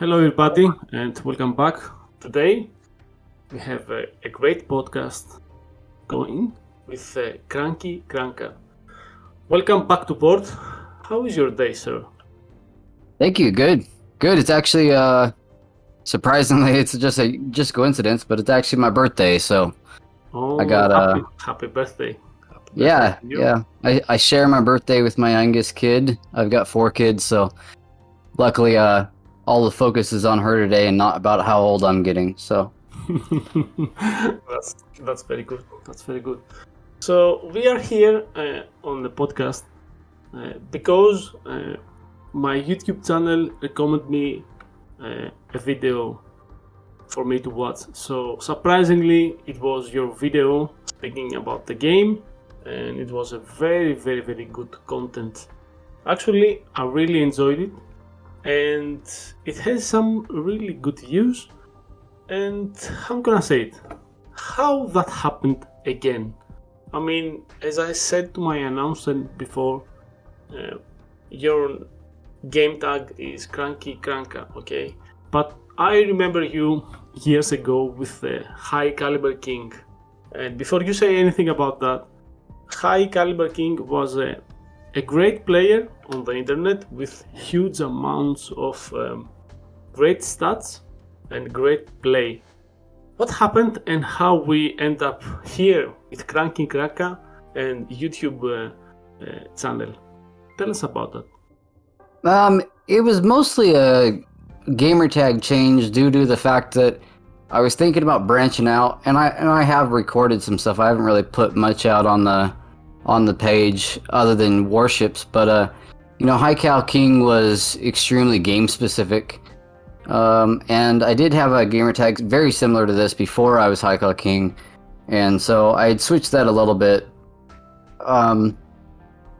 Hello, everybody, and welcome back. Today, we have a, a great podcast going with uh, Cranky Cranka. Welcome back to port. How is your day, sir? Thank you. Good. Good. It's actually uh surprisingly it's just a just coincidence, but it's actually my birthday, so Oh, I got, uh, happy, happy birthday. Happy yeah, birthday yeah. I, I share my birthday with my youngest kid. I've got four kids, so luckily uh all the focus is on her today and not about how old I'm getting. So that's that's very good. That's very good. So we are here uh, on the podcast uh, because uh, my YouTube channel recommended me uh, a video for me to watch. So surprisingly, it was your video speaking about the game, and it was a very very very good content. Actually, I really enjoyed it, and it has some really good use and I'm gonna say it. How that happened again? I mean, as I said to my announcement before, uh, your game tag is Cranky Cranka, okay? But I remember you years ago with the High Caliber King. And before you say anything about that, High Caliber King was a, a great player on the internet with huge amounts of um, great stats and great play. What happened and how we end up here with Cranking Kraka and YouTube uh, uh, channel? Tell us about that. um it was mostly a gamer tag change due to the fact that I was thinking about branching out and I and I have recorded some stuff. I haven't really put much out on the on the page other than warships, but uh you know, Cal King was extremely game specific. Um, and I did have a gamer tag very similar to this before I was Cal King, and so I had switched that a little bit. Um,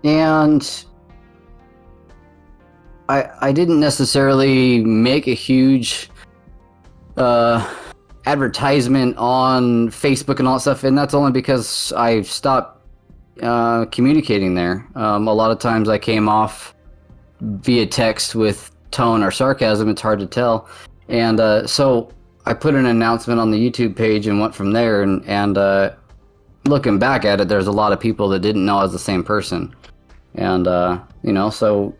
and I I didn't necessarily make a huge uh, advertisement on Facebook and all that stuff, and that's only because I've stopped uh, communicating there. Um, a lot of times I came off via text with tone or sarcasm. It's hard to tell, and uh, so I put an announcement on the YouTube page and went from there. And and uh, looking back at it, there's a lot of people that didn't know I was the same person, and uh, you know, so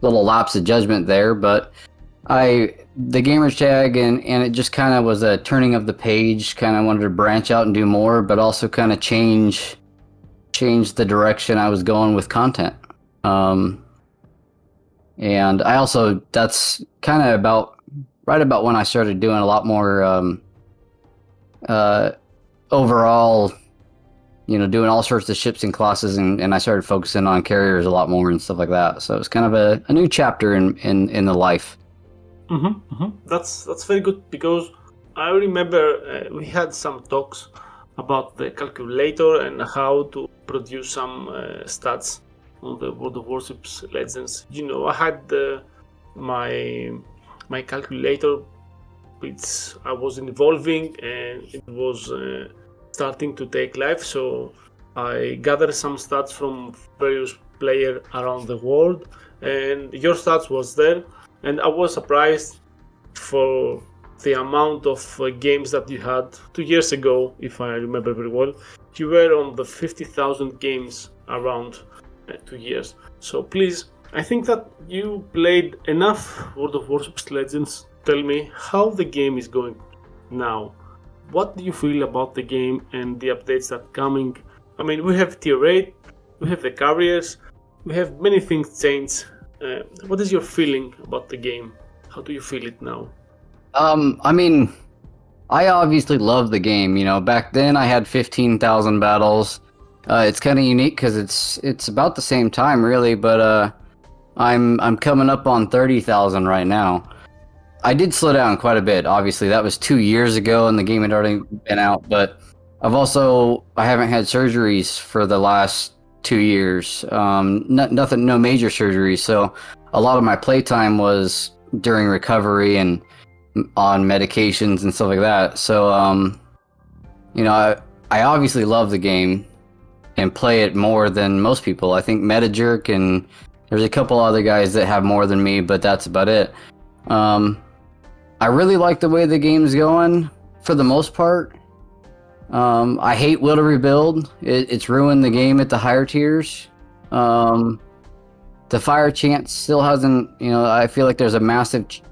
little lapse of judgment there. But I the gamers tag and and it just kind of was a turning of the page. Kind of wanted to branch out and do more, but also kind of change change the direction I was going with content. Um, and I also that's kind of about right about when I started doing a lot more um, uh, overall, you know, doing all sorts of ships and classes, and, and I started focusing on carriers a lot more and stuff like that. So it's kind of a, a new chapter in, in in the life. Mm-hmm, mm-hmm. That's that's very good because I remember uh, we had some talks about the calculator and how to produce some uh, stats on the World of Warships Legends. You know, I had uh, my my calculator, which I was involving, and it was uh, starting to take life. So I gathered some stats from various players around the world, and your stats was there, and I was surprised for the amount of uh, games that you had two years ago, if I remember very well. You were on the 50,000 games around uh, two years. So please, I think that you played enough World of Warships Legends. Tell me how the game is going now. What do you feel about the game and the updates that coming? I mean, we have tier 8, we have the carriers, we have many things changed. Uh, what is your feeling about the game? How do you feel it now? Um, I mean, I obviously love the game. You know, back then I had fifteen thousand battles. Uh, it's kind of unique because it's it's about the same time, really. But uh, I'm I'm coming up on thirty thousand right now. I did slow down quite a bit. Obviously, that was two years ago, and the game had already been out. But I've also I haven't had surgeries for the last two years. Um, no, nothing, no major surgeries. So a lot of my playtime was during recovery and on medications and stuff like that. So, um, you know, I, I obviously love the game and play it more than most people. I think Metajerk and there's a couple other guys that have more than me, but that's about it. Um, I really like the way the game's going for the most part. Um, I hate Will to Rebuild. It, it's ruined the game at the higher tiers. Um, the fire chance still hasn't, you know, I feel like there's a massive ch-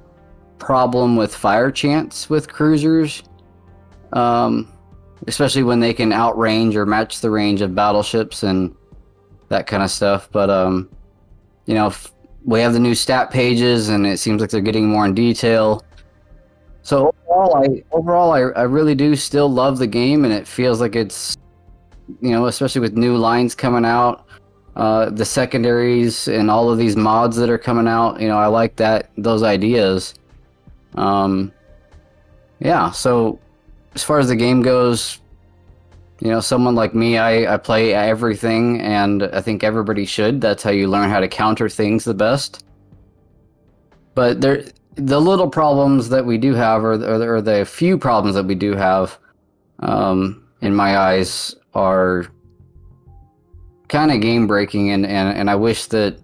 problem with fire chance with cruisers. Um, especially when they can outrange or match the range of battleships and that kind of stuff. But, um, you know, we have the new stat pages and it seems like they're getting more in detail. So overall, I overall I, I really do still love the game, and it feels like it's, you know, especially with new lines coming out, uh, the secondaries and all of these mods that are coming out. You know, I like that those ideas. Um, yeah. So as far as the game goes, you know, someone like me, I I play everything, and I think everybody should. That's how you learn how to counter things the best. But there the little problems that we do have, or, or, or the few problems that we do have, um, in my eyes, are kind of game breaking, and, and, and I wish that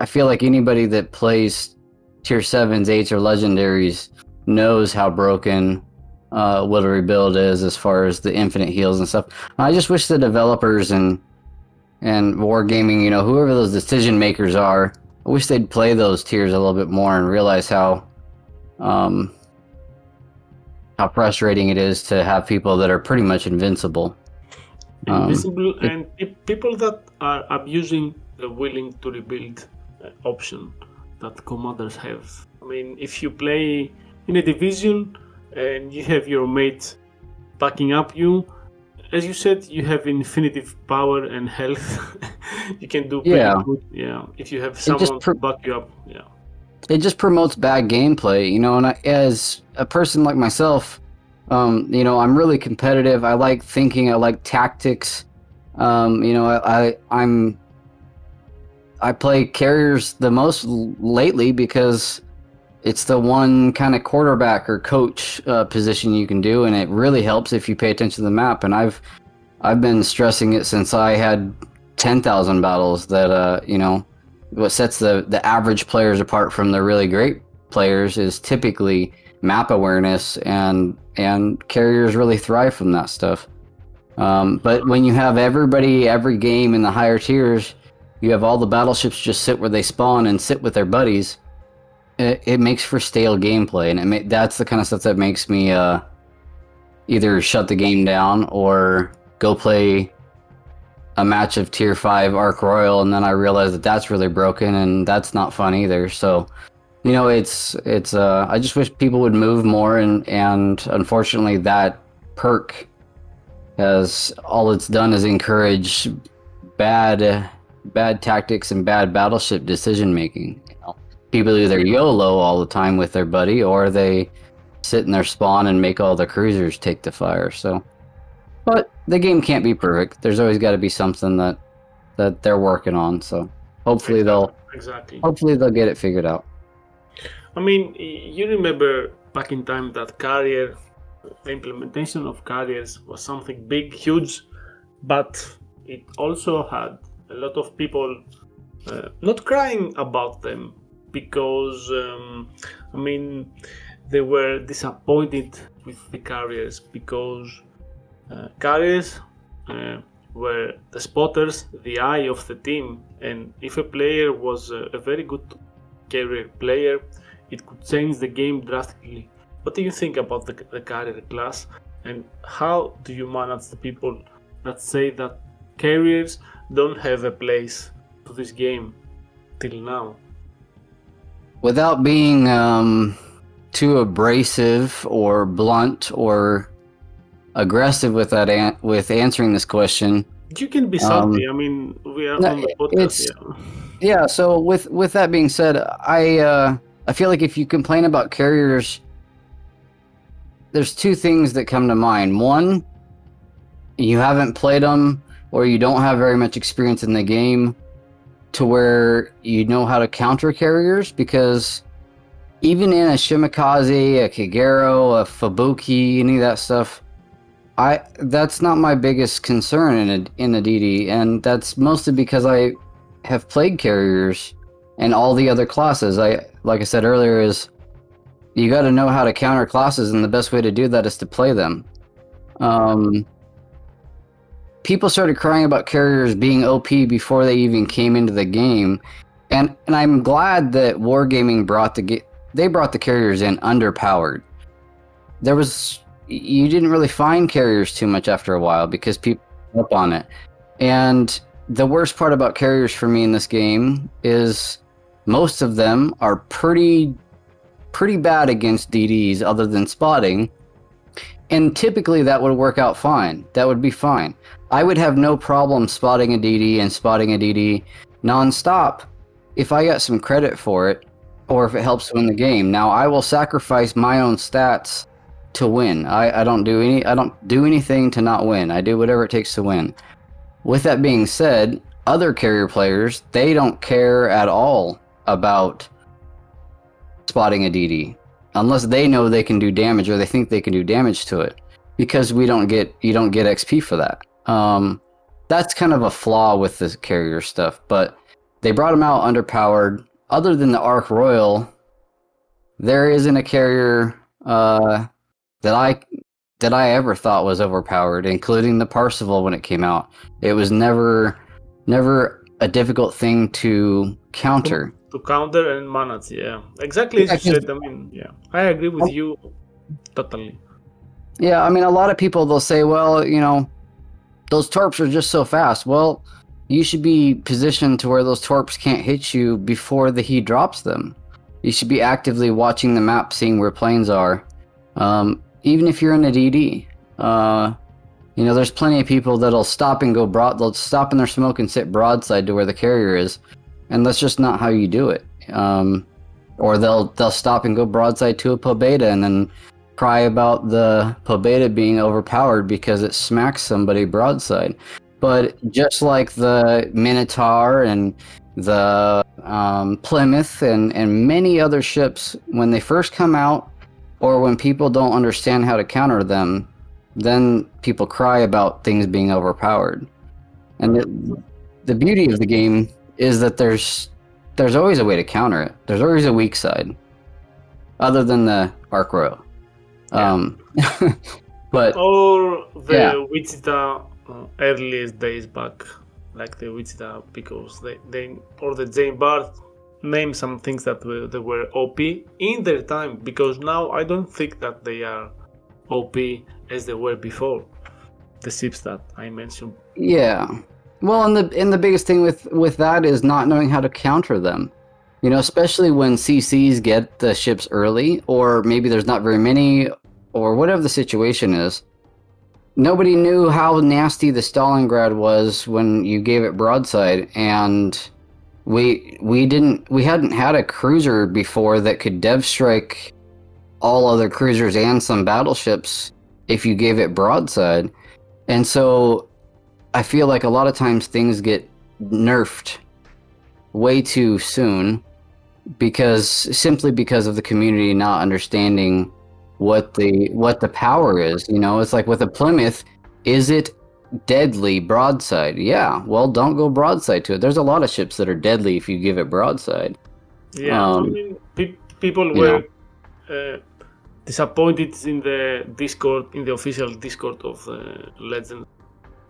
I feel like anybody that plays tier sevens, eights, or legendaries knows how broken uh, Will to Rebuild is as far as the infinite heals and stuff. I just wish the developers and and wargaming, you know, whoever those decision makers are, I wish they'd play those tiers a little bit more and realize how um, how frustrating it is to have people that are pretty much invincible. Um, Invisible it- and pe- people that are abusing the willing to rebuild uh, option that commanders have. I mean, if you play in a division and you have your mate backing up you, as you said, you have infinitive power and health. you can do pretty Yeah. good. Yeah, if you have someone to back you up. Yeah. it just promotes bad gameplay, you know. And I, as a person like myself, um, you know, I'm really competitive. I like thinking. I like tactics. Um, you know, I, I I'm I play carriers the most lately because it's the one kind of quarterback or coach uh, position you can do, and it really helps if you pay attention to the map. And I've I've been stressing it since I had ten thousand battles. That uh, you know, what sets the the average players apart from the really great players is typically map awareness, and and carriers really thrive from that stuff. Um, but when you have everybody every game in the higher tiers, you have all the battleships just sit where they spawn and sit with their buddies. It, it makes for stale gameplay, and ma- that's the kind of stuff that makes me uh, either shut the game down or go play a match of tier 5 Ark Royal and then i realize that that's really broken and that's not fun either so you know it's it's uh i just wish people would move more and and unfortunately that perk has all it's done is encourage bad bad tactics and bad battleship decision making you know people either yolo all the time with their buddy or they sit in their spawn and make all the cruisers take the fire so but the game can't be perfect. There's always got to be something that that they're working on. So hopefully they'll Exactly. hopefully they'll get it figured out. I mean, you remember back in time that carrier, the implementation of carriers was something big, huge, but it also had a lot of people uh, not crying about them because, um, I mean, they were disappointed with the carriers because uh, carriers uh, were the spotters, the eye of the team, and if a player was a very good carrier player, it could change the game drastically. What do you think about the, the carrier class, and how do you manage the people that say that carriers don't have a place to this game till now? Without being um, too abrasive or blunt or aggressive with that an- with answering this question, You can be salty. I mean, we are no, on the podcast. Yeah. yeah. So with with that being said, I uh, I feel like if you complain about carriers, there's two things that come to mind. One, you haven't played them, or you don't have very much experience in the game, to where you know how to counter carriers. Because even in a Shimakaze, a Kagero, a Fubuki, any of that stuff, I that's not my biggest concern in a in a DD, and that's mostly because I have played carriers and all the other classes. I like I said earlier is you got to know how to counter classes, and the best way to do that is to play them. Um, people started crying about carriers being OP before they even came into the game, and and I'm glad that Wargaming brought the ga- they brought the carriers in underpowered. There was you didn't really find carriers too much after a while because people up on it, and the worst part about carriers for me in this game is most of them are pretty pretty bad against DDs other than spotting. And typically that would work out fine. That would be fine. I would have no problem spotting a DD and spotting a DD nonstop if I got some credit for it or if it helps win the game. Now I will sacrifice my own stats to win. I, I don't do any I don't do anything to not win. I do whatever it takes to win. With that being said, other carrier players, they don't care at all about spotting a DD unless they know they can do damage or they think they can do damage to it because we don't get you don't get XP for that. Um, that's kind of a flaw with the carrier stuff, but they brought them out underpowered. Other than the Ark Royal, there isn't a carrier uh, that I that I ever thought was overpowered, including the Parseval when it came out. It was never never a difficult thing to counter to counter and manage. Yeah, exactly as you said. I mean, yeah, I agree with you totally. Yeah, I mean, a lot of people they'll say, well, you know, those torps are just so fast. Well, you should be positioned to where those torps can't hit you before the he drops them. You should be actively watching the map, seeing where planes are. Um, even if you're in a DD, uh, you know, there's plenty of people that'll stop and go broad. They'll stop in their smoke and sit broadside to where the carrier is, and that's just not how you do it. Um, or they'll they'll stop and go broadside to a Pobeda and then cry about the Pobeda being overpowered because it smacks somebody broadside. But just like the Minotaur and the um, Plymouth and, and many other ships, when they first come out, or when people don't understand how to counter them, then people cry about things being overpowered. And the, the beauty of the game is that there's there's always a way to counter it. There's always a weak side, other than the Ark Royal. Yeah. Um, but or the yeah. Wichita uh, earliest days back, like the Wichita because they, they or the Jean Bart name some things that were, they were OP in their time because now I don't think that they are OP as they were before the ships that I mentioned. Yeah, well, and the and the biggest thing with with that is not knowing how to counter them. You know, especially when CCs get the ships early, or maybe there's not very many, or whatever the situation is. Nobody knew how nasty the Stalingrad was when you gave it broadside, and we we didn't we hadn't had a cruiser before that could dev strike all other cruisers and some battleships if you gave it broadside. And so I feel like a lot of times things get nerfed way too soon because simply because of the community not understanding what the what the power is you know? It's like with a plymouth is it deadly broadside? Yeah well don't go broadside to it. There's a lot of ships that are deadly if you give it broadside. Yeah um, I mean, pe- people were uh, disappointed in the discord in the official discord of uh, legend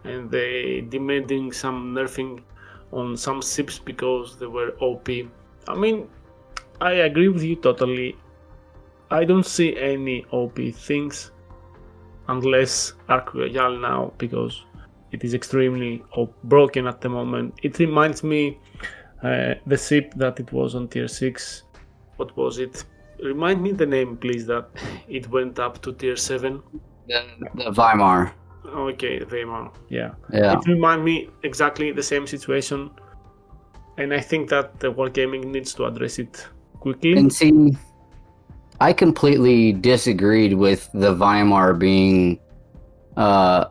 and they demanding some nerfing on some ships because they were OP. I mean, I agree with you totally. I don't see any OP things unless Ark Royal now because it is extremely broken at the moment. It reminds me uh, the ship that it was on tier 6. What was it? Remind me the name, please, that it went up to tier 7. The, the Weimar. Okay, Weimar. Yeah. Yeah. It reminds me exactly the same situation, and I think that the Wargaming needs to address it quickly. And see, I completely disagreed with the Weimar being. Uh,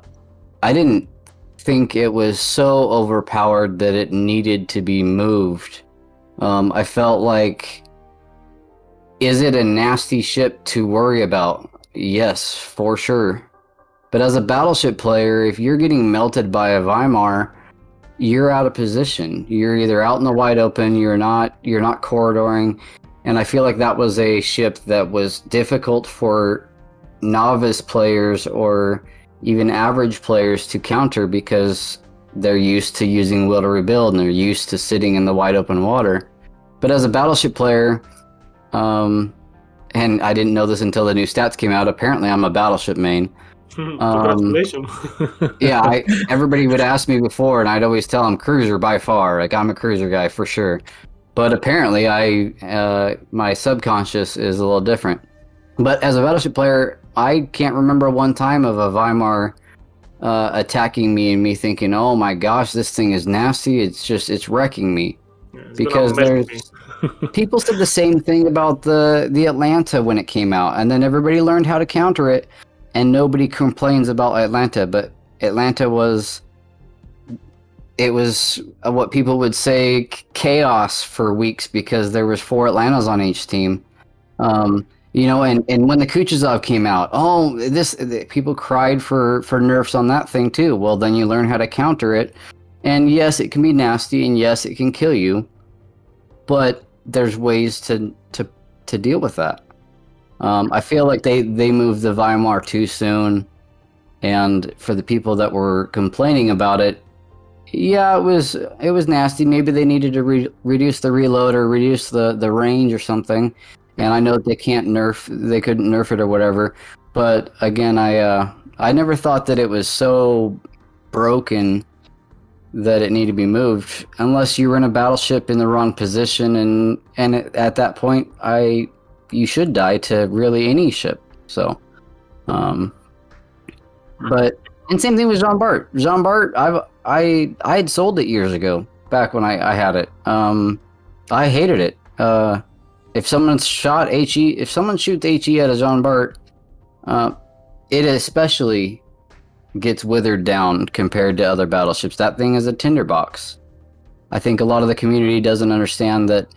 I didn't think it was so overpowered that it needed to be moved. Um, I felt like, is it a nasty ship to worry about? Yes, for sure. But as a battleship player, if you're getting melted by a Weimar, you're out of position. You're either out in the wide open, you're not you're not corridoring, and I feel like that was a ship that was difficult for novice players or even average players to counter because they're used to using will to rebuild and they're used to sitting in the wide open water. But as a battleship player, um, and I didn't know this until the new stats came out. Apparently, I'm a battleship main. Um, yeah, I, everybody would ask me before, and I'd always tell them cruiser by far. Like I'm a cruiser guy for sure. But apparently, I uh, my subconscious is a little different. But as a battleship player, I can't remember one time of a Weimar uh, attacking me and me thinking, "Oh my gosh, this thing is nasty. It's just it's wrecking me." Yeah, it's because there's people said the same thing about the the Atlanta when it came out, and then everybody learned how to counter it, and nobody complains about Atlanta. But Atlanta was it was uh, what people would say chaos for weeks because there was four Atlantas on each team. Um, you know, and, and when the Kutuzov came out, oh, this the, people cried for for nerfs on that thing too. Well, then you learn how to counter it, and yes, it can be nasty, and yes, it can kill you, but there's ways to to to deal with that. Um, I feel like they they moved the Weimar too soon, and for the people that were complaining about it, yeah, it was it was nasty. Maybe they needed to re- reduce the reload or reduce the the range or something. And I know they can't nerf, they couldn't nerf it or whatever. But again, I uh, I never thought that it was so broken that it needed to be moved unless you were in a battleship in the wrong position and and at that point I you should die to really any ship. So um but and same thing with Jean Bart. Jean Bart I've I I had sold it years ago back when I, I had it. Um I hated it. Uh if someone shot HE if someone shoots HE at a Jean Bart, uh it especially gets withered down compared to other battleships. That thing is a tinderbox. I think a lot of the community doesn't understand that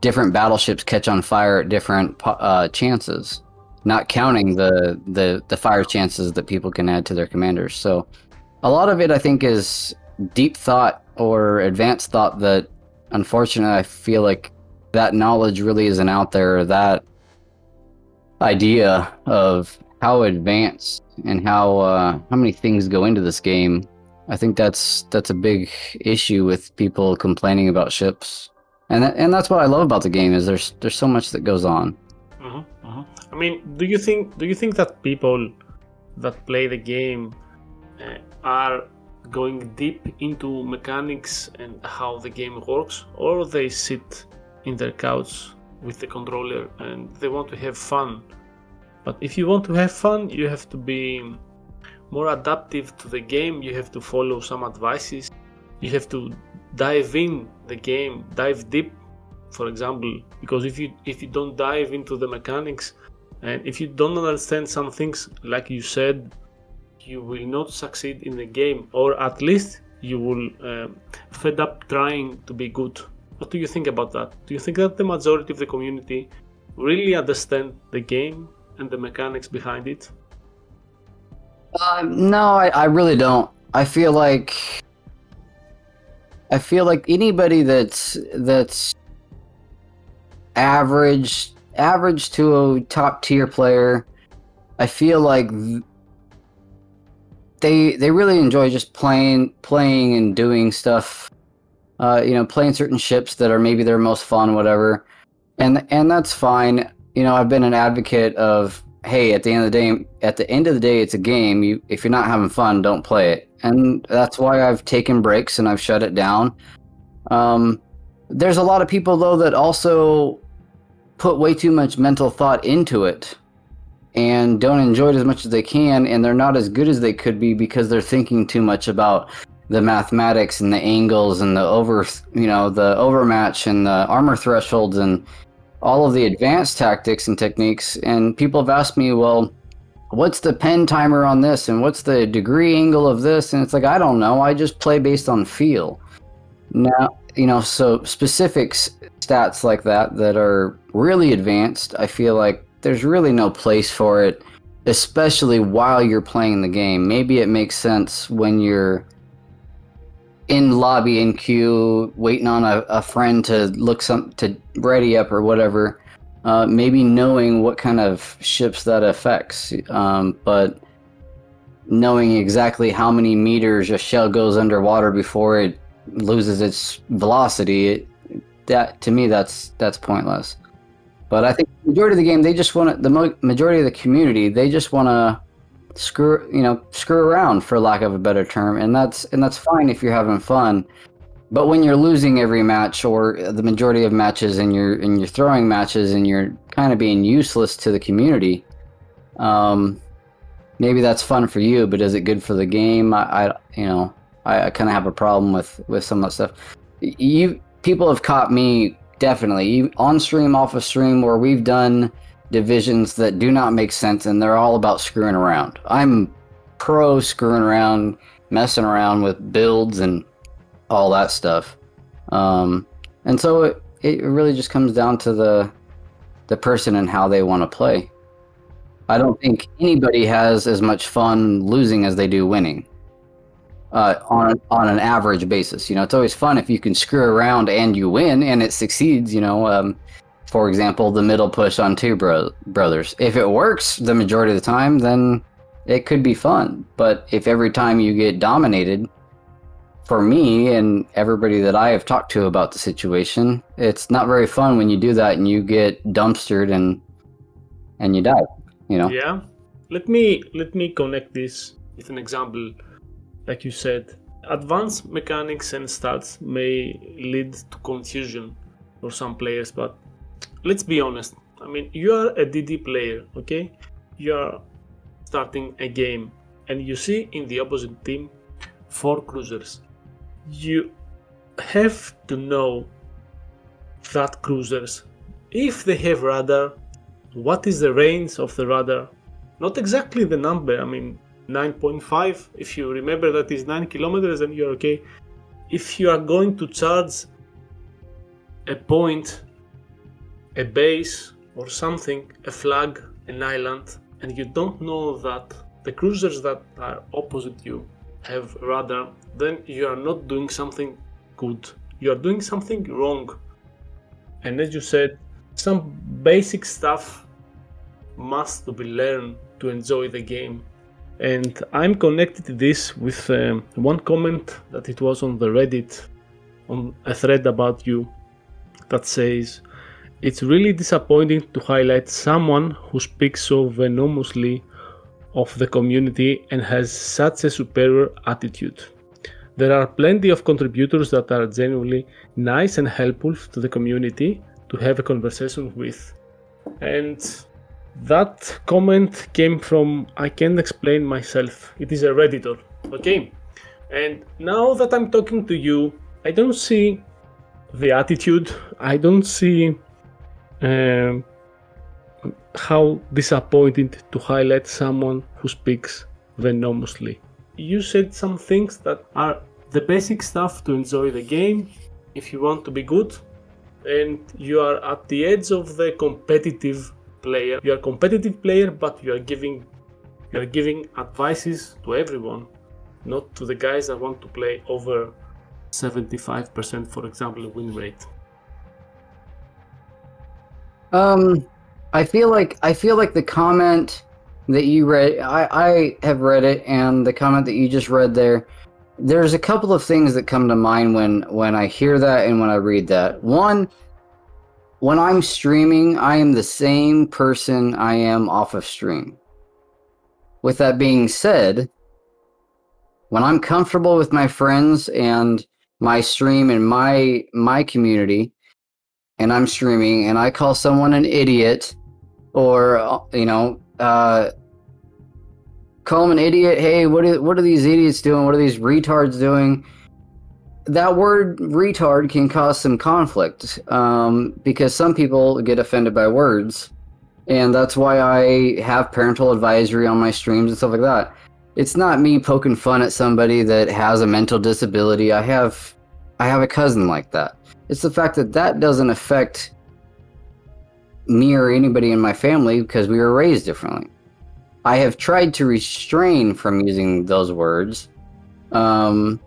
different battleships catch on fire at different uh, chances, not counting the, the the fire chances that people can add to their commanders. So, a lot of it, I think, is deep thought or advanced thought that, unfortunately, I feel like that knowledge really isn't out there. That idea of how advanced and how uh, how many things go into this game. I think that's that's a big issue with people complaining about ships, and and that's what I love about the game is there's there's so much that goes on. Mhm, mhm. I mean, do you think do you think that people that play the game uh, are going deep into mechanics and how the game works, or they sit in their couch with the controller and they want to have fun? But if you want to have fun, you have to be more adaptive to the game. You have to follow some advices. You have to dive in the game, dive deep, for example. Because if you if you don't dive into the mechanics, and if you don't understand some things, like you said, you will not succeed in the game, or at least you will um, fed up trying to be good. What do you think about that? Do you think that the majority of the community really understand the game and the mechanics behind it? Uh, no, I, I really don't. I feel like I feel like anybody that's that's average average to a top tier player, I feel like they they really enjoy just playing playing and doing stuff. Uh, you know, playing certain ships that are maybe their most fun, whatever, and and that's fine. You know, I've been an advocate of hey, at the end of the day, at the end of the day, it's a game. You, if you're not having fun, don't play it. And that's why I've taken breaks and I've shut it down. Um, there's a lot of people though that also put way too much mental thought into it and don't enjoy it as much as they can, and they're not as good as they could be because they're thinking too much about the mathematics and the angles and the over, you know, the overmatch and the armor thresholds and all of the advanced tactics and techniques. And people have asked me, well, what's the pen timer on this? And what's the degree angle of this? And it's like, I don't know. I just play based on feel. Now, you know, so specific s- stats like that that are really advanced, I feel like there's really no place for it, especially while you're playing the game. Maybe it makes sense when you're in lobby in queue waiting on a, a friend to look some to ready up or whatever uh, maybe knowing what kind of ships that affects, um, but knowing exactly how many meters a shell goes underwater before it loses its velocity, it, that to me that's that's pointless. But I think the majority of the game, they just want to, the majority of the community, they just want to screw, you know, screw around for lack of a better term, and that's and that's fine if you're having fun. But when you're losing every match or the majority of matches, and you're and you're throwing matches, and you're kind of being useless to the community, um, maybe that's fun for you, but is it good for the game? I, I you know, I, I kind of have a problem with with some of that stuff. You people have caught me definitely on stream, off of stream, where we've done divisions that do not make sense and they're all about screwing around. I'm pro screwing around, messing around with builds and all that stuff. Um, and so it, it really just comes down to the the person and how they want to play. I don't think anybody has as much fun losing as they do winning. Uh, on on an average basis, you know, it's always fun if you can screw around and you win and it succeeds. You know, um, for example, the middle push on two bro- brothers. If it works the majority of the time, then it could be fun. But if every time you get dominated, for me and everybody that I have talked to about the situation, it's not very fun when you do that and you get dumpstered and and you die. You know. Yeah. Let me let me connect this with an example. Like you said, advanced mechanics and stats may lead to confusion for some players, but let's be honest. I mean, you are a DD player, okay? You are starting a game, and you see in the opposite team four cruisers. You have to know that cruisers, if they have radar, what is the range of the radar? Not exactly the number, I mean, 9.5. If you remember that is 9 kilometers, then you're okay. If you are going to charge a point a base or something, a flag, an island, and you don't know that the cruisers that are opposite you have radar, then you are not doing something good. You are doing something wrong. And as you said, some basic stuff must be learned to enjoy the game. And I'm connected to this with um, one comment that it was on the Reddit, on a thread about you, that says, it's really disappointing to highlight someone who speaks so venomously of the community and has such a superior attitude. There are plenty of contributors that are genuinely nice and helpful to the community to have a conversation with. And that comment came from I can't explain myself. It is a redditor. Okay? And now that I'm talking to you, I don't see the attitude. I don't see um, how disappointed to highlight someone who speaks venomously. You said some things that are the basic stuff to enjoy the game if you want to be good, and you are at the edge of the competitive player. You are a competitive player, but you are giving you are giving advices to everyone, not to the guys that want to play over 75%, for example, win rate. Um, I feel like I feel like the comment that you read, I I have read it, and the comment that you just read there. There's a couple of things that come to mind when when I hear that and when I read that. One, when I'm streaming, I am the same person I am off of stream. With that being said, when I'm comfortable with my friends and my stream and my my community, and I'm streaming and I call someone an idiot or uh, you know uh, call them an idiot hey what are, what are these idiots doing what are these retards doing that word retard can cause some conflict um, because some people get offended by words and that's why i have parental advisory on my streams and stuff like that it's not me poking fun at somebody that has a mental disability i have i have a cousin like that it's the fact that that doesn't affect me or anybody in my family because we were raised differently. I have tried to restrain from using those words. Um,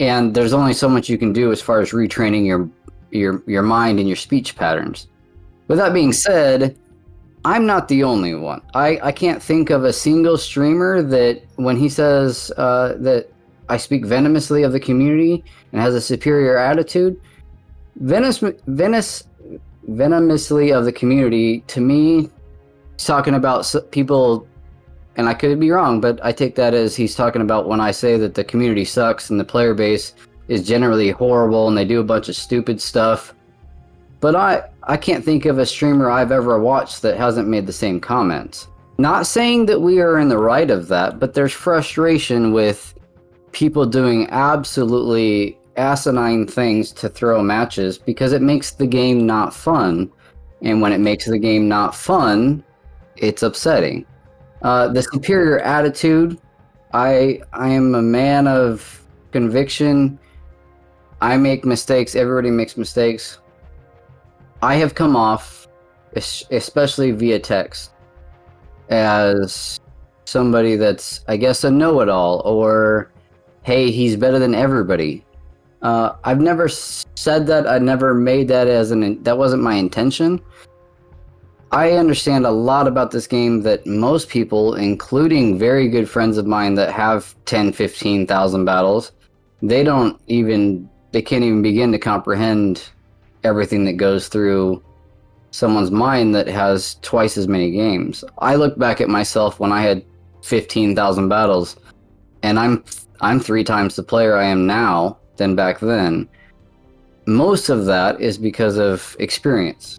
and there's only so much you can do as far as retraining your your your mind and your speech patterns. With that being said, I'm not the only one. I, I can't think of a single streamer that when he says uh, that I speak venomously of the community and has a superior attitude, venomous, venomous, venomously of the community to me, talking about people, and I could be wrong, but I take that as he's talking about when I say that the community sucks and the player base is generally horrible and they do a bunch of stupid stuff. But I I can't think of a streamer I've ever watched that hasn't made the same comments. Not saying that we are in the right of that, but there's frustration with people doing absolutely asinine things to throw matches because it makes the game not fun. And when it makes the game not fun, it's upsetting. Uh, the superior attitude, I I am a man of conviction I make mistakes. Everybody makes mistakes. I have come off, especially via text, as somebody that's, I guess, a know it all or, hey, he's better than everybody. Uh, I've never said that. I never made that as an, that wasn't my intention. I understand a lot about this game that most people, including very good friends of mine that have 10, 15,000 battles, they don't even they can't even begin to comprehend everything that goes through someone's mind that has twice as many games. I look back at myself when I had 15,000 battles and I'm I'm 3 times the player I am now than back then. Most of that is because of experience.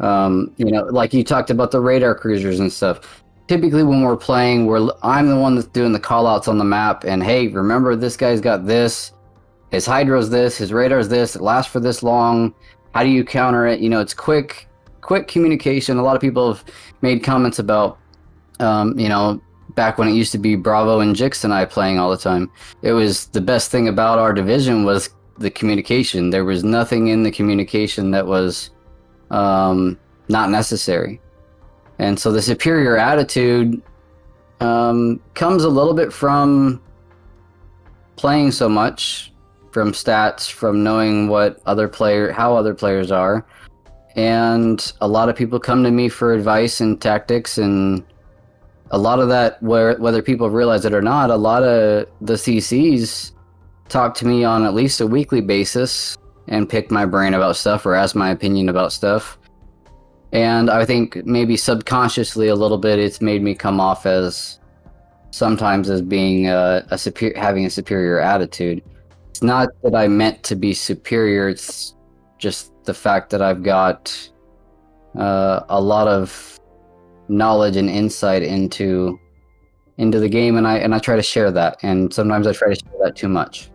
Um, you know, like you talked about the radar cruisers and stuff. Typically, when we're playing, we're I'm the one that's doing the callouts on the map, and hey, remember this guy's got this his hydro's this, his radar's this, it lasts for this long. How do you counter it? You know, it's quick, quick communication. A lot of people have made comments about, um, you know, back when it used to be Bravo and Jix and I playing all the time. It was the best thing about our division was the communication. There was nothing in the communication that was um, not necessary. And so the superior attitude um, comes a little bit from playing so much from stats, from knowing what other player, how other players are, and a lot of people come to me for advice and tactics, and a lot of that, where whether people realize it or not, a lot of the CCs talk to me on at least a weekly basis and pick my brain about stuff or ask my opinion about stuff. And I think maybe subconsciously a little bit, it's made me come off as sometimes as being a, a having a superior attitude it's not that I meant to be superior. It's just the fact that I've got uh, a lot of knowledge and insight into into the game, and I and I try to share that. And sometimes I try to share that too much.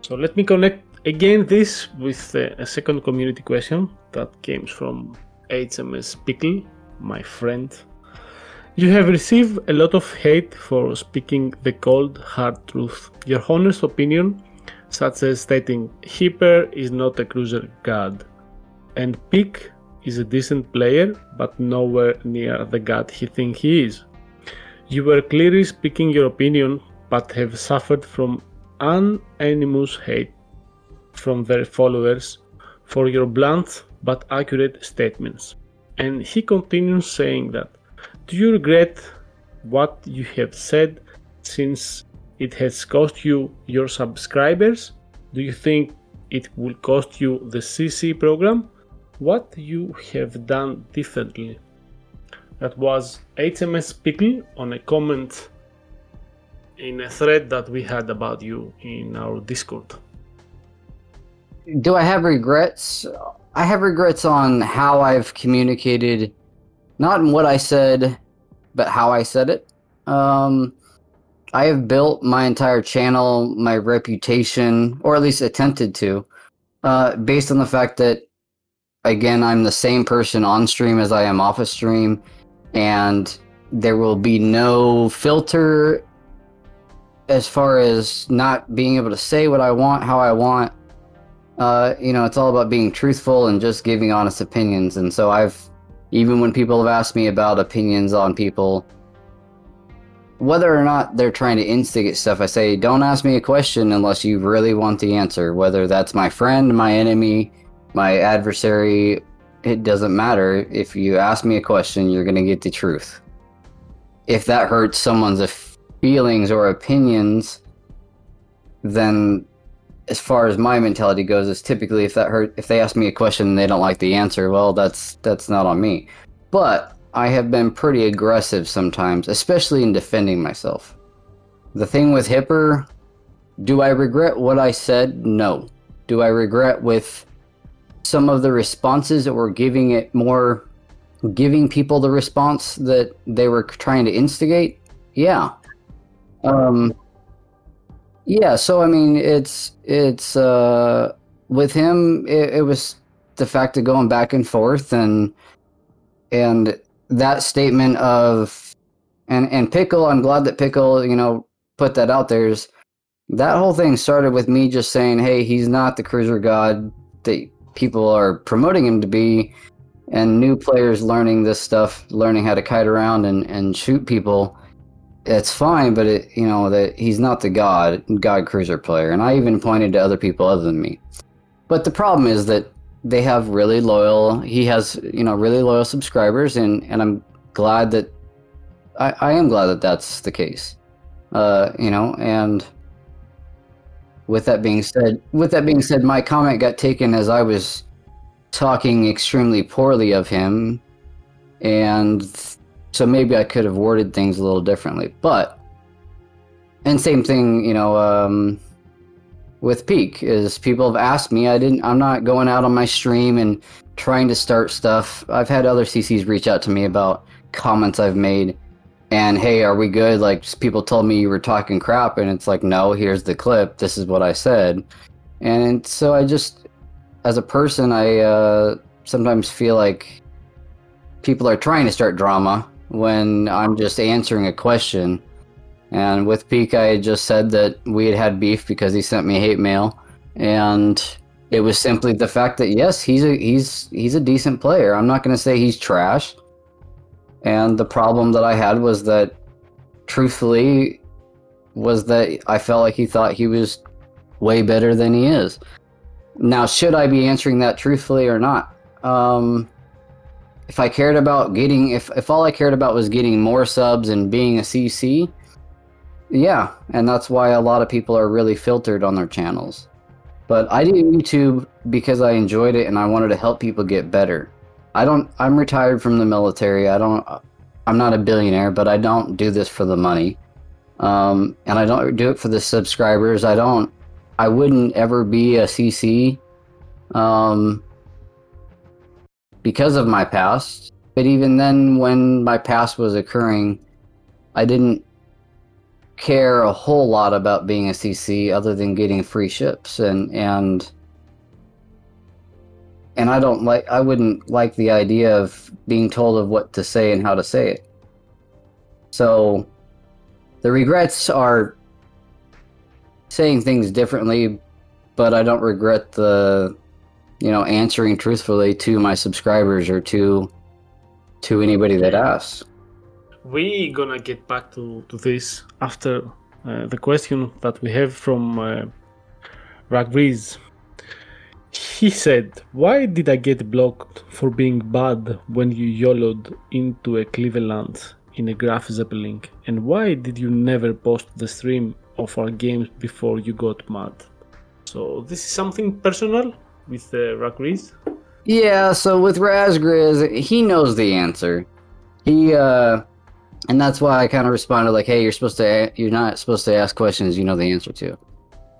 So let me connect again this with a second community question that came from HMS Pickle, my friend. You have received a lot of hate for speaking the cold, hard truth. Your honest opinion such as stating Hipper is not a cruiser god, and Pick is a decent player, but nowhere near the god he thinks he is. You were clearly speaking your opinion, but have suffered from unanimous hate from their followers for your blunt but accurate statements. And he continues saying that, Do you regret what you have said since it has cost you your subscribers? Do you think it will cost you the CC program? What you have done differently? That was HMS Pickle on a comment in a thread that we had about you in our Discord. Do I have regrets? I have regrets on how I've communicated, not in what I said, but how I said it. Um, I have built my entire channel, my reputation, or at least attempted to, uh, based on the fact that, again, I'm the same person on stream as I am off a stream, and there will be no filter as far as not being able to say what I want, how I want. Uh, you know, it's all about being truthful and just giving honest opinions. And so I've, even when people have asked me about opinions on people, whether or not they're trying to instigate stuff, I say, don't ask me a question unless you really want the answer. Whether that's my friend, my enemy, my adversary, it doesn't matter. If you ask me a question, you're going to get the truth. If that hurts someone's feelings or opinions, then as far as my mentality goes, is typically if that hurt if they ask me a question and they don't like the answer, well, that's that's not on me. But I have been pretty aggressive sometimes, especially in defending myself. The thing with Hipper, do I regret what I said? No. Do I regret with some of the responses that were giving it more giving people the response that they were trying to instigate? Yeah. Um yeah, so I mean, it's it's uh, with him. It, it, was the fact of going back and forth, and and that statement of and and pickle. I'm glad that pickle, you know, put that out there. Is that whole thing started with me just saying, hey, he's not the cruiser god that people are promoting him to be, and new players learning this stuff, learning how to kite around and and shoot people it's fine, but it, you know that he's not the god god cruiser player, and I even pointed to other people other than me. But the problem is that they have really loyal. He has you know really loyal subscribers, and and I'm glad that I, I am glad that that's the case. Uh, you know, and with that being said, with that being said, my comment got taken as I was talking extremely poorly of him, and so maybe I could have worded things a little differently. But and same thing, you know, um, with Peak is people have asked me. I didn't. I'm not going out on my stream and trying to start stuff. I've had other CCs reach out to me about comments I've made. And hey, are we good? Like people told me you were talking crap, and it's like, no. Here's the clip. This is what I said. And so I just, as a person, I uh, sometimes feel like people are trying to start drama when I'm just answering a question. And with Peak, I had just said that we had had beef because he sent me hate mail, and it was simply the fact that yes, he's a he's he's a decent player. I'm not going to say he's trash. And the problem that I had was that, truthfully, was that I felt like he thought he was way better than he is. Now, should I be answering that truthfully or not? Um, if I cared about getting if if all I cared about was getting more subs and being a CC, yeah, and that's why a lot of people are really filtered on their channels. But I did YouTube because I enjoyed it and I wanted to help people get better. I don't I'm retired from the military. I don't I'm not a billionaire, but I don't do this for the money. Um, and I don't do it for the subscribers. I don't I wouldn't ever be a CC um, because of my past. But even then, when my past was occurring, I didn't care a whole lot about being a CC other than getting free ships and and and I don't like I wouldn't like the idea of being told of what to say and how to say it. So the regrets are saying things differently, but I don't regret the you know, answering truthfully to my subscribers or to to anybody that asks. We gonna get back to, to this after uh, the question that we have from uh, Razgriz. He said, "Why did I get blocked for being bad when you yoloed into a Cleveland in a Graf Zeppelin? And why did you never post the stream of our games before you got mad?" So this is something personal uh, Razgriz? Yeah, so with Razgriz, he knows the answer. He uh and that's why I kind of responded like, "Hey, you're supposed to you're not supposed to ask questions you know the answer to."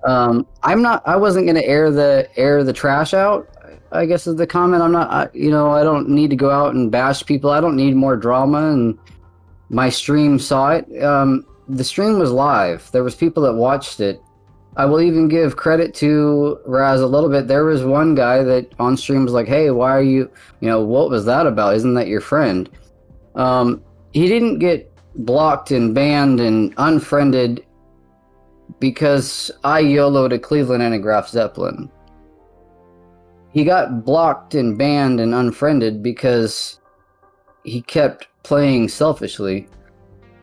Um, I'm not. I wasn't gonna air the air the trash out. I guess is the comment. I'm not. I, you know, I don't need to go out and bash people. I don't need more drama. And my stream saw it. Um, the stream was live. There was people that watched it. I will even give credit to Raz a little bit. There was one guy that on stream was like, "Hey, why are you? You know, what was that about? Isn't that your friend?" Um, he didn't get blocked and banned and unfriended because I YOLO to Cleveland and a Graf Zeppelin. He got blocked and banned and unfriended because he kept playing selfishly.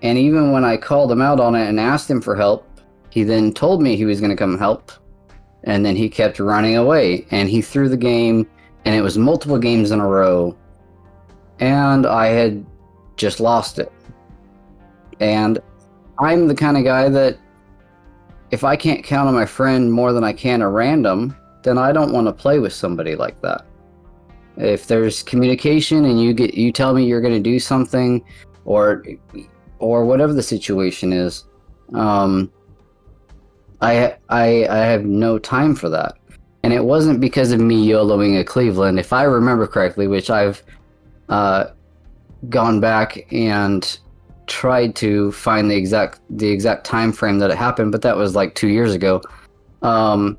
And even when I called him out on it and asked him for help, he then told me he was going to come help, and then he kept running away. And he threw the game and it was multiple games in a row, and I had just lost it. And I'm the kind of guy that if I can't count on my friend more than I can a random, then I don't want to play with somebody like that. If there's communication and you get you tell me you're going to do something or or whatever the situation is, um, I I I have no time for that. And it wasn't because of me YOLOing at Cleveland, if I remember correctly, which I've uh, gone back and tried to find the exact the exact time frame that it happened, but that was like two years ago. Um,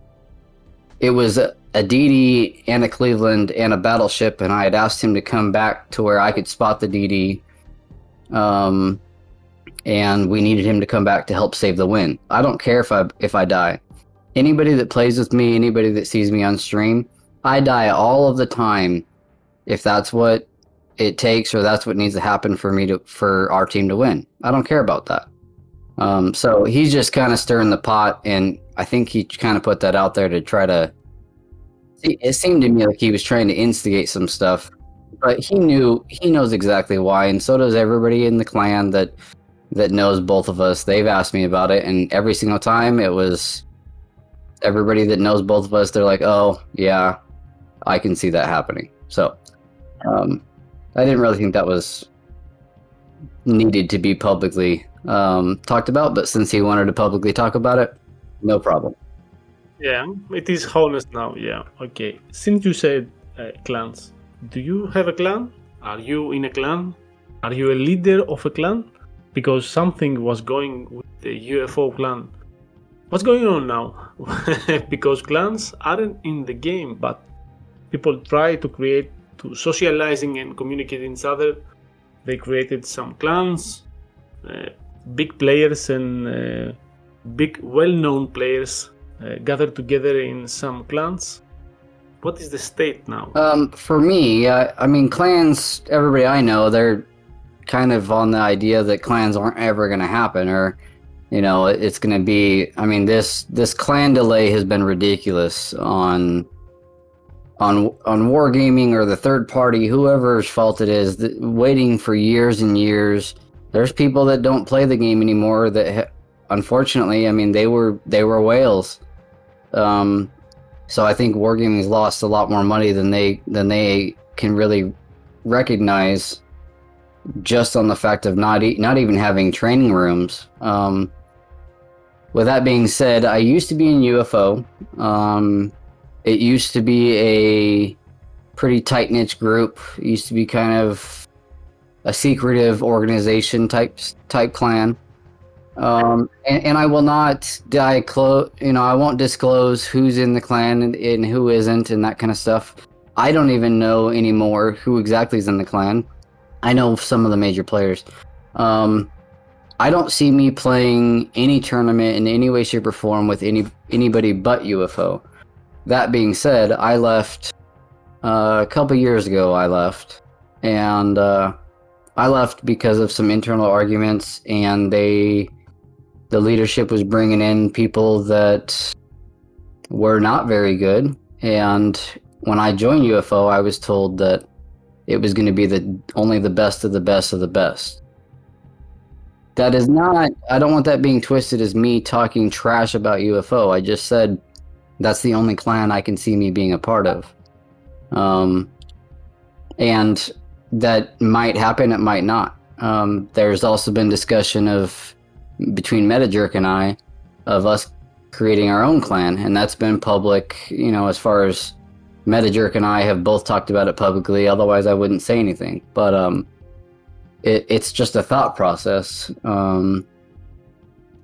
it was a, a DD and a Cleveland and a battleship, and I had asked him to come back to where I could spot the DD. Um, and we needed him to come back to help save the win. I don't care if I if I die. Anybody that plays with me, anybody that sees me on stream, I die all of the time if that's what it takes or that's what needs to happen for me to for our team to win. I don't care about that. Um, so he's just kind of stirring the pot, and I think he kind of put that out there to try to. It seemed to me like he was trying to instigate some stuff, but he knew he knows exactly why, and so does everybody in the clan that that knows both of us. They've asked me about it, and every single time it was everybody that knows both of us. They're like, "Oh, yeah, I can see that happening." So, um, I didn't really think that was needed to be publicly um, talked about, but since he wanted to publicly talk about it, no problem. Yeah, it is honest now. Yeah, okay. Since you said uh, clans, do you have a clan? Are you in a clan? Are you a leader of a clan? Because something was going with the UFO clan. What's going on now? because clans aren't in the game, but people try to create to socializing and communicating each other. They created some clans, uh, big players and uh, big well-known players uh, gathered together in some clans. What is the state now? Um, for me, I mean, clans. Everybody I know, they're kind of on the idea that clans aren't ever going to happen, or you know, it's going to be. I mean, this this clan delay has been ridiculous on on on wargaming or the third party, whoever's fault it is, waiting for years and years. There's people that don't play the game anymore. That unfortunately, I mean, they were they were whales. Um, so I think wargaming's lost a lot more money than they than they can really recognize, just on the fact of not e- not even having training rooms. Um, with that being said, I used to be in UFO. Um, it used to be a pretty tight knit group. It used to be kind of a secretive organization type type clan. Um, and, and, I will not die close. You know, I won't disclose who's in the clan and, and, who isn't, and that kind of stuff. I don't even know anymore who exactly is in the clan. I know some of the major players. Um, I don't see me playing any tournament in any way, shape, or form with any anybody but UFO. That being said, I left uh, a couple years ago. I left, and uh, I left because of some internal arguments, and they, the leadership was bringing in people that were not very good. And when I joined UFO, I was told that it was going to be the only the best of the best of the best. That is not. I don't want that being twisted as me talking trash about UFO. I just said that's the only clan I can see me being a part of. Um, and that might happen, it might not. Um, there's also been discussion of between Metajerk and I of us creating our own clan, and that's been public. You know, as far as Metajerk and I have both talked about it publicly. Otherwise, I wouldn't say anything. But um, it, it's just a thought process. Um,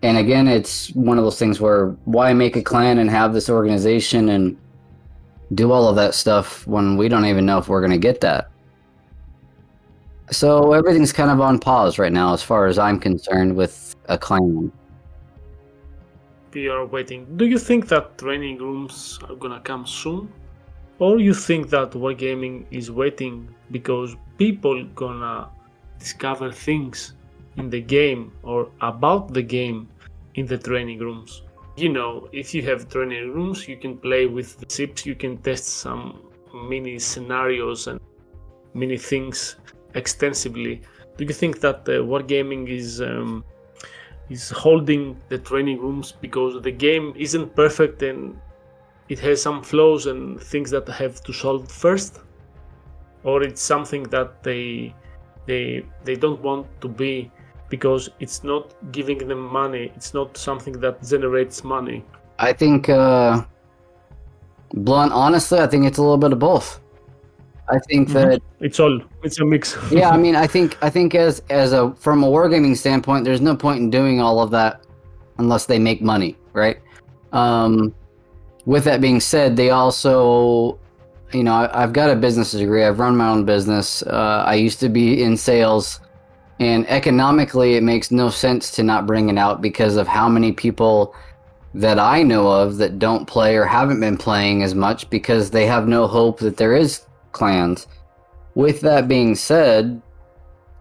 and again, it's one of those things where why make a clan and have this organization and do all of that stuff when we don't even know if we're going to get that. So everything's kind of on pause right now, as far as I'm concerned, with a clan. We are waiting. Do you think that training rooms are gonna come soon, or you think that wargaming is waiting because people gonna discover things in the game or about the game in the training rooms. You know, if you have training rooms, you can play with the ships, you can test some mini scenarios and many things extensively. Do you think that uh, wargaming is um, is holding the training rooms because the game isn't perfect and it has some flaws and things that have to solve first, or it's something that they they they don't want to be because it's not giving them money. It's not something that generates money. I think, uh, blunt, honestly, I think it's a little bit of both. I think Mm-hmm. that It's all it's a mix. yeah, I mean, I think I think as as a from a wargaming standpoint, there's no point in doing all of that unless they make money, right? Um, with that being said, they also, you know, I, I've got a business degree. I've run my own business. Uh, I used to be in sales, and economically, it makes no sense to not bring it out because of how many people that I know of that don't play or haven't been playing as much because they have no hope that there is clans. With that being said,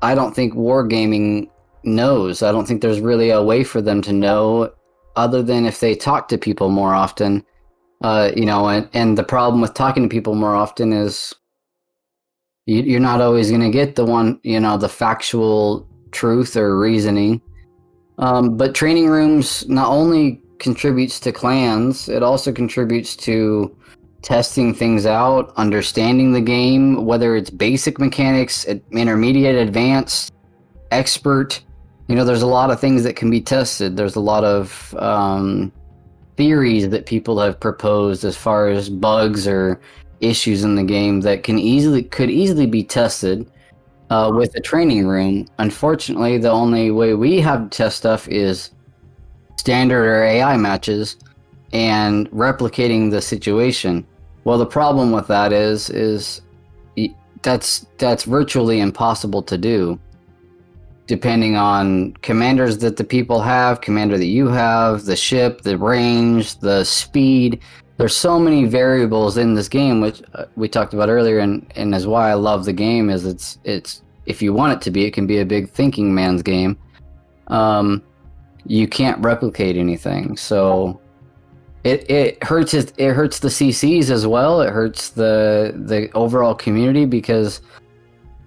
I don't think wargaming knows. I don't think there's really a way for them to know other than if they talk to people more often. Uh, you know, and, and the problem with talking to people more often is you, you're not always going to get the one, you know, the factual truth or reasoning. Um, but training rooms not only contributes to clans, it also contributes to testing things out, understanding the game, whether it's basic mechanics, intermediate, advanced, expert. You know, there's a lot of things that can be tested. There's a lot of um, theories that people have proposed as far as bugs or issues in the game that can easily could easily be tested uh, with a training room. Unfortunately, the only way we have to test stuff is standard or AI matches and replicating the situation. Well, the problem with that is is that's that's virtually impossible to do. Depending on commanders that the people have, commander that you have, the ship, the range, the speed. There's so many variables in this game, which uh, we talked about earlier, and, and is why I love the game. Is it's it's if you want it to be, it can be a big thinking man's game. Um, you can't replicate anything, so it it hurts it, it hurts the CCs as well. It hurts the the overall community because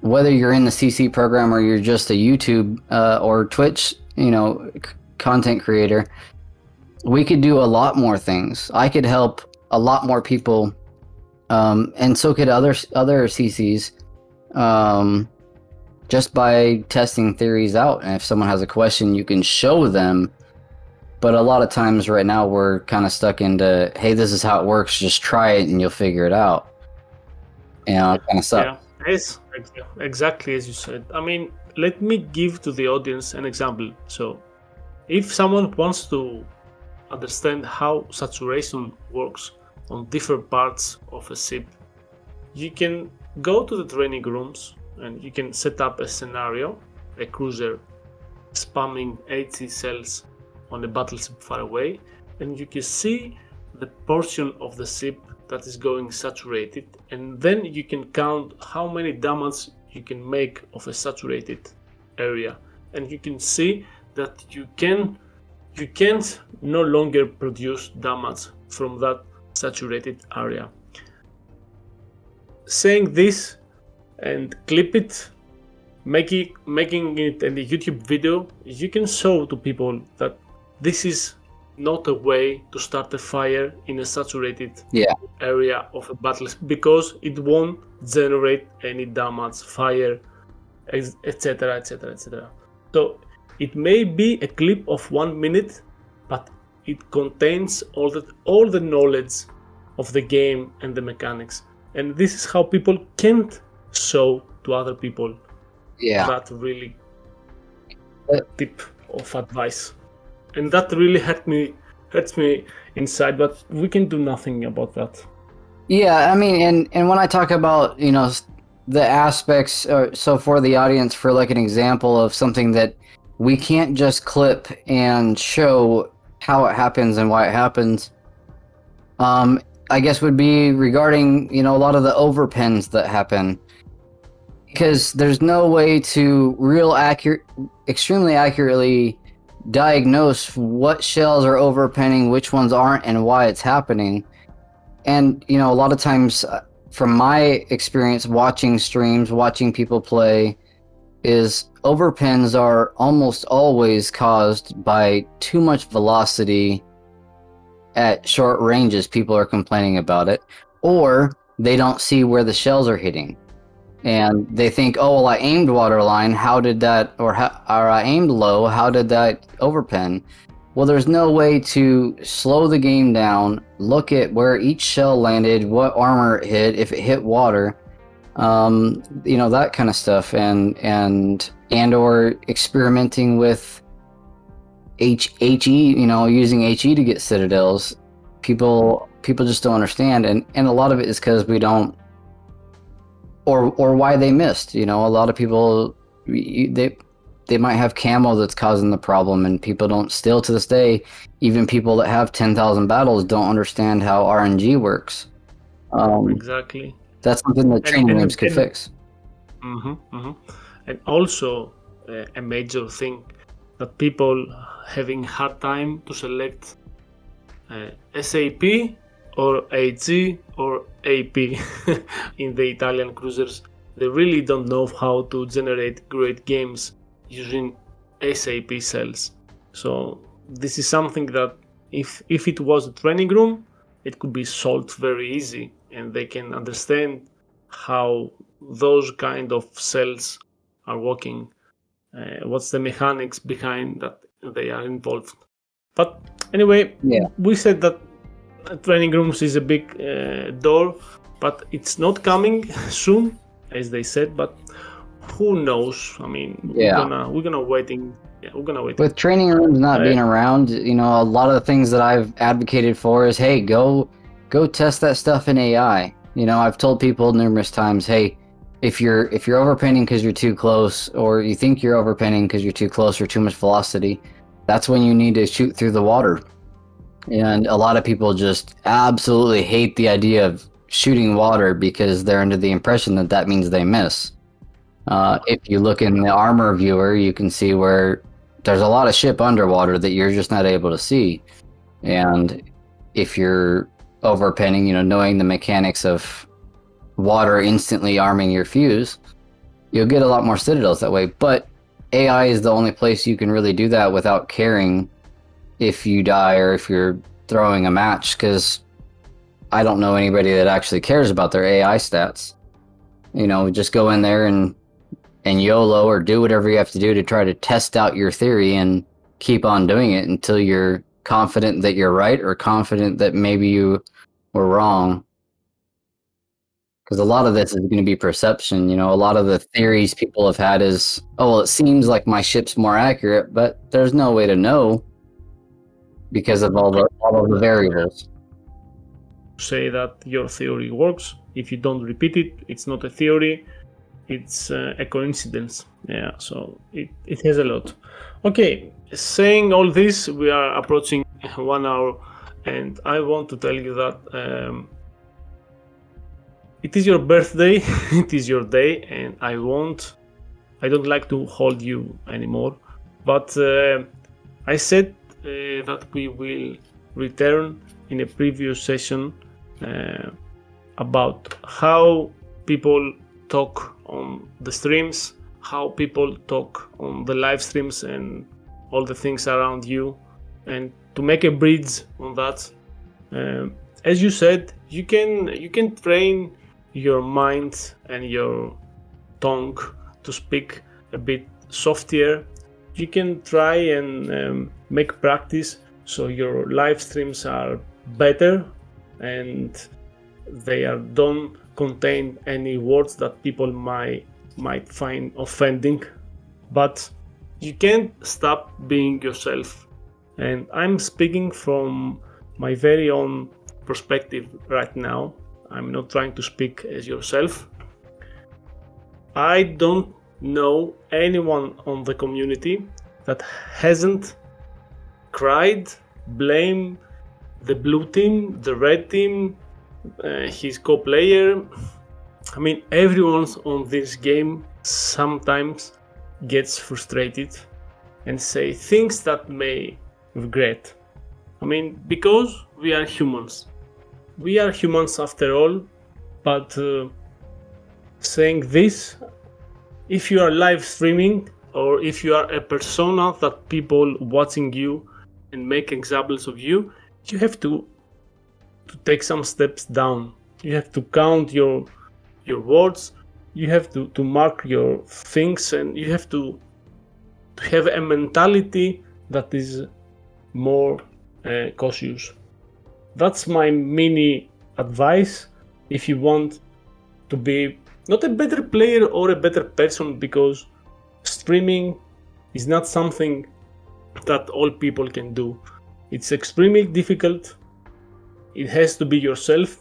whether you're in the CC program or you're just a YouTube uh, or Twitch, you know, c- content creator, we could do a lot more things. I could help a lot more people, um, and so could other other CCs, um, just by testing theories out. And if someone has a question, you can show them. But a lot of times right now we're kind of stuck into hey this is how it works. Just try it and you'll figure it out. You know it kind of sucks Yeah, yes, exactly as you said. I mean, let me give to the audience an example. So, if someone wants to understand how saturation works on different parts of a ship, you can go to the training rooms and you can set up a scenario, a cruiser spamming 80 cells on a battleship far away, and you can see the portion of the ship that is going saturated, and then you can count how many damage you can make of a saturated area, and you can see that you can you can't no longer produce damage from that saturated area. Saying this and clip it making making it in a YouTube video, you can show to people that this is not a way to start a fire in a saturated Yeah. area of a battle because it won't generate any damage, fire, etc., etc., etc. So it may be a clip of one minute, but it contains all the all the knowledge of the game and the mechanics, and this is how people can't show to other people yeah that really Uh, tip of advice and that really hurt me hurts me inside but we can do nothing about that. Yeah i mean and and when i talk about you know the aspects uh, so for the audience for like an example of something that we can't just clip and show how it happens and why it happens um i guess would be regarding you know a lot of the overpens that happen. Because there's no way to real accurate extremely accurately diagnose what shells are overpenning which ones aren't and why it's happening and you know a lot of times uh, from my experience watching streams, watching people play, is overpens are almost always caused by too much velocity at short ranges. People are complaining about it, or they don't see where the shells are hitting. And they think, oh, well, I aimed waterline. How did that, or, how, or I aimed low. How did that overpen? Well, there's no way to slow the game down, look at where each shell landed, what armor it hit, if it hit water, um, you know that kind of stuff, and and and or experimenting with H HE, you know, using HE to get citadels. People people just don't understand, and and a lot of it is because we don't, or or why they missed. You know, a lot of people they they might have camo that's causing the problem and people don't still to this day even people that have 10,000 battles don't understand how RNG works um, exactly that's something that training and, rooms could fix mm-hmm, mm-hmm. and also uh, a major thing that people having hard time to select uh, SAP or AG or AP in the Italian cruisers they really don't know how to generate great games using SAP cells. So this is something that if if it was a training room, it could be solved very easy, and they can understand how those kind of cells are working. Uh, what's the mechanics behind that they are involved? But anyway, yeah. we said that training rooms is a big uh, door, but it's not coming soon, as they said. But who knows? I mean, yeah. we're gonna we're gonna waiting. Yeah, we're gonna wait. With training rooms not right. being around, you know, a lot of the things that I've advocated for is, hey, go go test that stuff in AI. You know, I've told people numerous times, hey, if you're if you're overpenning because you're too close, or you think you're overpenning because you're too close or too much velocity, that's when you need to shoot through the water. And a lot of people just absolutely hate the idea of shooting water because they're under the impression that that means they miss. Uh, if you look in the armor viewer, you can see where there's a lot of ship underwater that you're just not able to see. And if you're overpenning, you know, knowing the mechanics of water instantly arming your fuse, you'll get a lot more citadels that way. But AI is the only place you can really do that without caring if you die or if you're throwing a match, because I don't know anybody that actually cares about their AI stats. You know, just go in there and and YOLO or do whatever you have to do to try to test out your theory and keep on doing it until you're confident that you're right or confident that maybe you were wrong. Because a lot of this is going to be perception. You know, a lot of the theories people have had is, oh, well, it seems like my ship's more accurate, but there's no way to know because of all the all of the variables. Say that your theory works. If you don't repeat it, it's not a theory it's uh, a coincidence yeah so it, it has a lot okay saying all this we are approaching one hour and i want to tell you that um, it is your birthday it is your day and i won't i don't like to hold you anymore but uh, i said uh, that we will return in a previous session uh, about how people talk on the streams, how people talk on the live streams and all the things around you, and to make a bridge on that. Um, as you said, you can you can train your mind and your tongue to speak a bit softer. You can try and um, make practice so your live streams are better and they are don't contain any words that people might might find offending. But you can't stop being yourself. And i'm speaking from my very own perspective right now. I'm not trying to speak as yourself. I don't know anyone on the community that hasn't cried blame the blue team the red team uh, his co-player. I mean, everyone's on this game sometimes gets frustrated and say things that may regret. I mean, because we are humans. We are humans after all, but uh, saying this, if you are live streaming or if you are a persona that people watching you and make examples of you, you have to to take some steps down. You have to count your your words. You have to, to mark your things and you have to, to have a mentality that is more uh, cautious. That's my mini advice if you want to be not a better player or a better person because streaming is not something that all people can do. It's extremely difficult. It has to be yourself.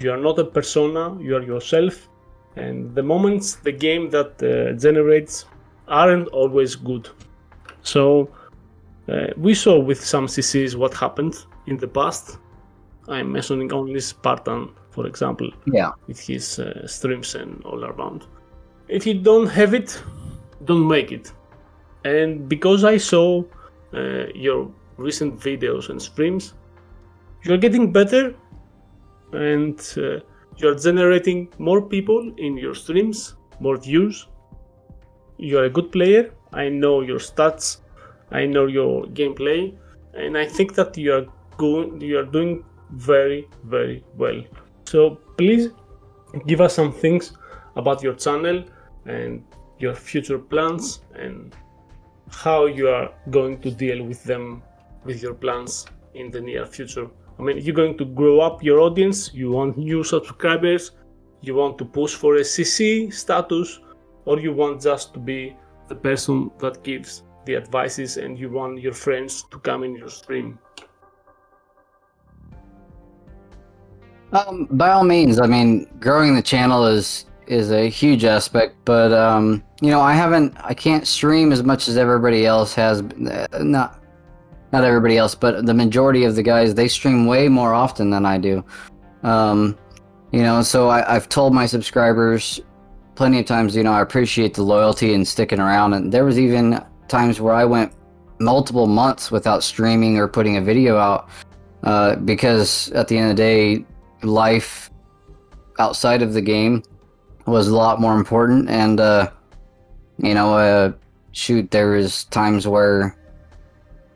You are not a persona, you are yourself. And the moments the game that uh, generates aren't always good. So uh, we saw with some CCs what happened in the past. I'm mentioning only Spartan, for example, Yeah. with his uh, streams and all around. If you don't have it, don't make it. And because I saw uh, your recent videos and streams, you're getting better and uh, you're generating more people in your streams, more views. You're a good player. I know your stats, I know your gameplay, and I think that you are going, you are doing very, very well. So please give us some things about your channel and your future plans and how you are going to deal with them with your plans in the near future. I mean, you're going to grow up your audience, you want new subscribers, you want to push for a CC status, or you want just to be the person that gives the advices and you want your friends to come in your stream. Um, by all means, I mean, growing the channel is is a huge aspect, but um, you know, I haven't, I can't stream as much as everybody else has. uh, Not, not everybody else, but the majority of the guys they stream way more often than I do. Um, you know, so I, I've told my subscribers plenty of times. You know, I appreciate the loyalty and sticking around, and there was even times where I went multiple months without streaming or putting a video out uh, because at the end of the day, life outside of the game was a lot more important. And uh you know uh shoot there was times where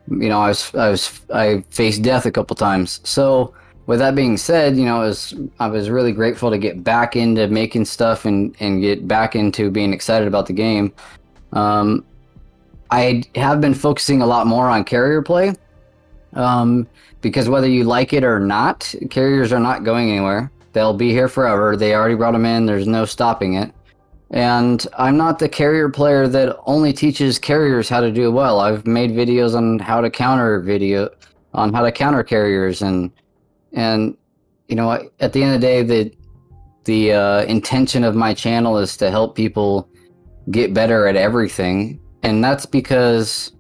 you know i was i was i faced death a couple times. So with that being said you know I was i was really grateful to get back into making stuff and and get back into being excited about the game. Um i have been focusing a lot more on carrier play. Um because whether you like it or not, carriers are not going anywhere. They'll be here forever. They already brought them in. There's no stopping it. And I'm not the carrier player that only teaches carriers how to do well. I've made videos on how to counter video, on how to counter carriers, and and you know at the end of the day, the the uh, intention of my channel is to help people get better at everything, and that's because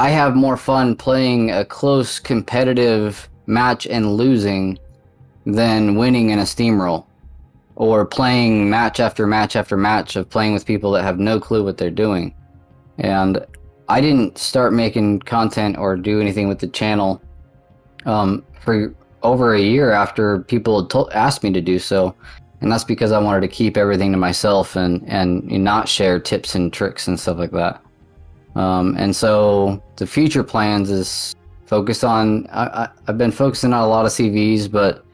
I have more fun playing a close competitive match and losing than winning in a steamroll or playing match after match after match of playing with people that have no clue what they're doing. And I didn't start making content or do anything with the channel um, for over a year after people had to- asked me to do so. And that's because I wanted to keep everything to myself and, and not share tips and tricks and stuff like that. Um, and so the future plans is focus on. I, I've been focusing on a lot of CVs, but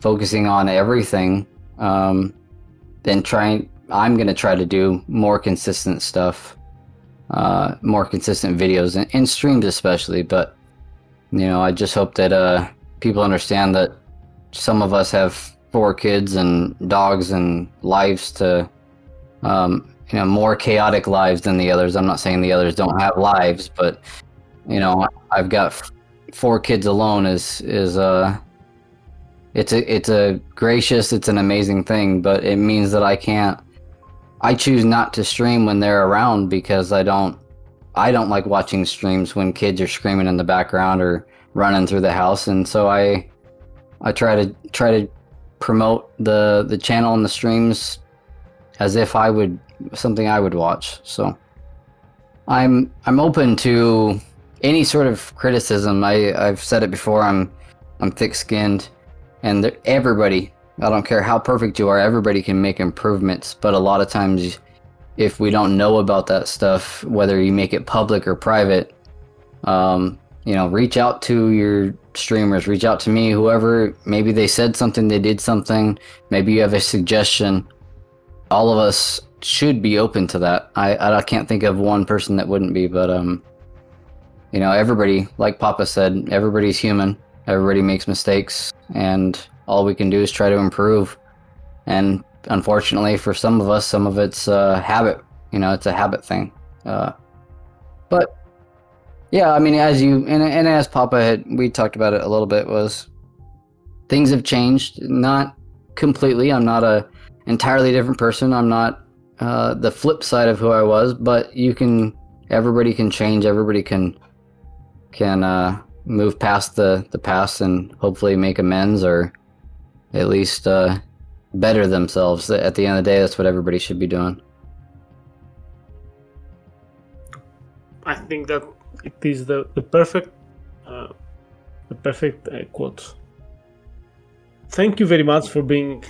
focusing on everything. Um, then trying. I'm gonna try to do more consistent stuff, uh, more consistent videos and, and streams especially. But you know, I just hope that uh, people understand that some of us have four kids and dogs and lives to um, you know more chaotic lives than the others. I'm not saying the others don't have lives, but you know I've got four kids alone. Is is uh it's a it's a gracious, it's an amazing thing, but it means that I can't. I choose not to stream when they're around because I don't. I don't like watching streams when kids are screaming in the background or running through the house, and so I I try to try to promote the the channel and the streams as if I would something I would watch. So I'm I'm open to any sort of criticism. I I've said it before. I'm I'm thick-skinned, and everybody I don't care how perfect you are, everybody can make improvements, but a lot of times if we don't know about that stuff, whether you make it public or private, um, you know, reach out to your streamers, reach out to me, whoever, maybe they said something, they did something, maybe you have a suggestion. All of us should be open to that. I, I can't think of one person that wouldn't be, but, um, you know, everybody, like Papa said, everybody's human. Everybody makes mistakes, and all we can do is try to improve. And unfortunately, for some of us, some of it's a habit. You know, it's a habit thing. Uh, but yeah, I mean, as you and, and as Papa had, we talked about it a little bit. Was things have changed, not completely. I'm not a entirely different person. I'm not uh, the flip side of who I was, but you can. Everybody can change. Everybody can can uh, move past the the past and hopefully make amends or at least uh, better themselves. At the end of the day, that's what everybody should be doing. I think that it is the the perfect uh, the perfect uh, quote. Thank you very much for being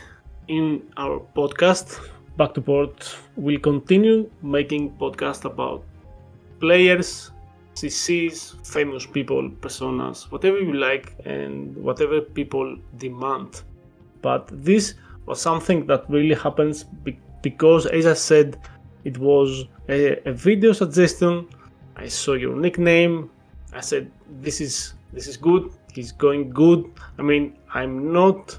in our podcast. Back to Port we'll continue making podcasts about players, CCs, famous people, personas, whatever you like, and whatever people demand. But this was something that really happens because, as I said, it was a, a video suggestion. I saw your nickname. I said, "This is this is good. He's going good." I mean, I'm not.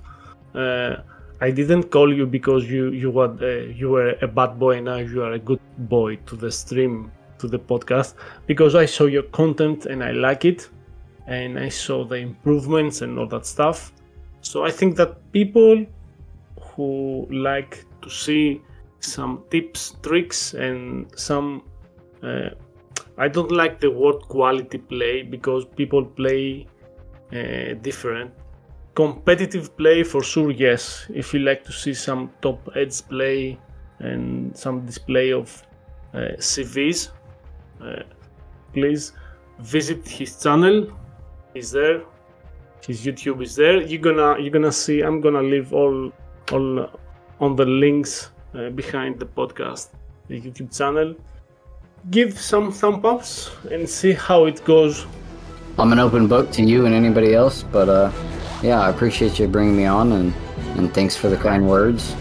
Uh, I didn't call you because you you were uh, you were a bad boy now you are a good boy to the stream to the podcast because I saw your content and I like it and I saw the improvements and all that stuff. So I think that people who like to see some tips, tricks, and some. Uh, I don't like the word quality play because people play uh, different. Competitive play for sure, yes. If you like to see some top edge play and some display of uh, CVs, uh, please visit his channel. He's there. His YouTube is there. You're gonna you're gonna see. I'm gonna leave all all on the links uh, behind the podcast, the YouTube channel. Give some thumb ups and see how it goes. I'm an open book to you and anybody else, but uh, yeah, I appreciate you bringing me on and, and thanks for the kind words.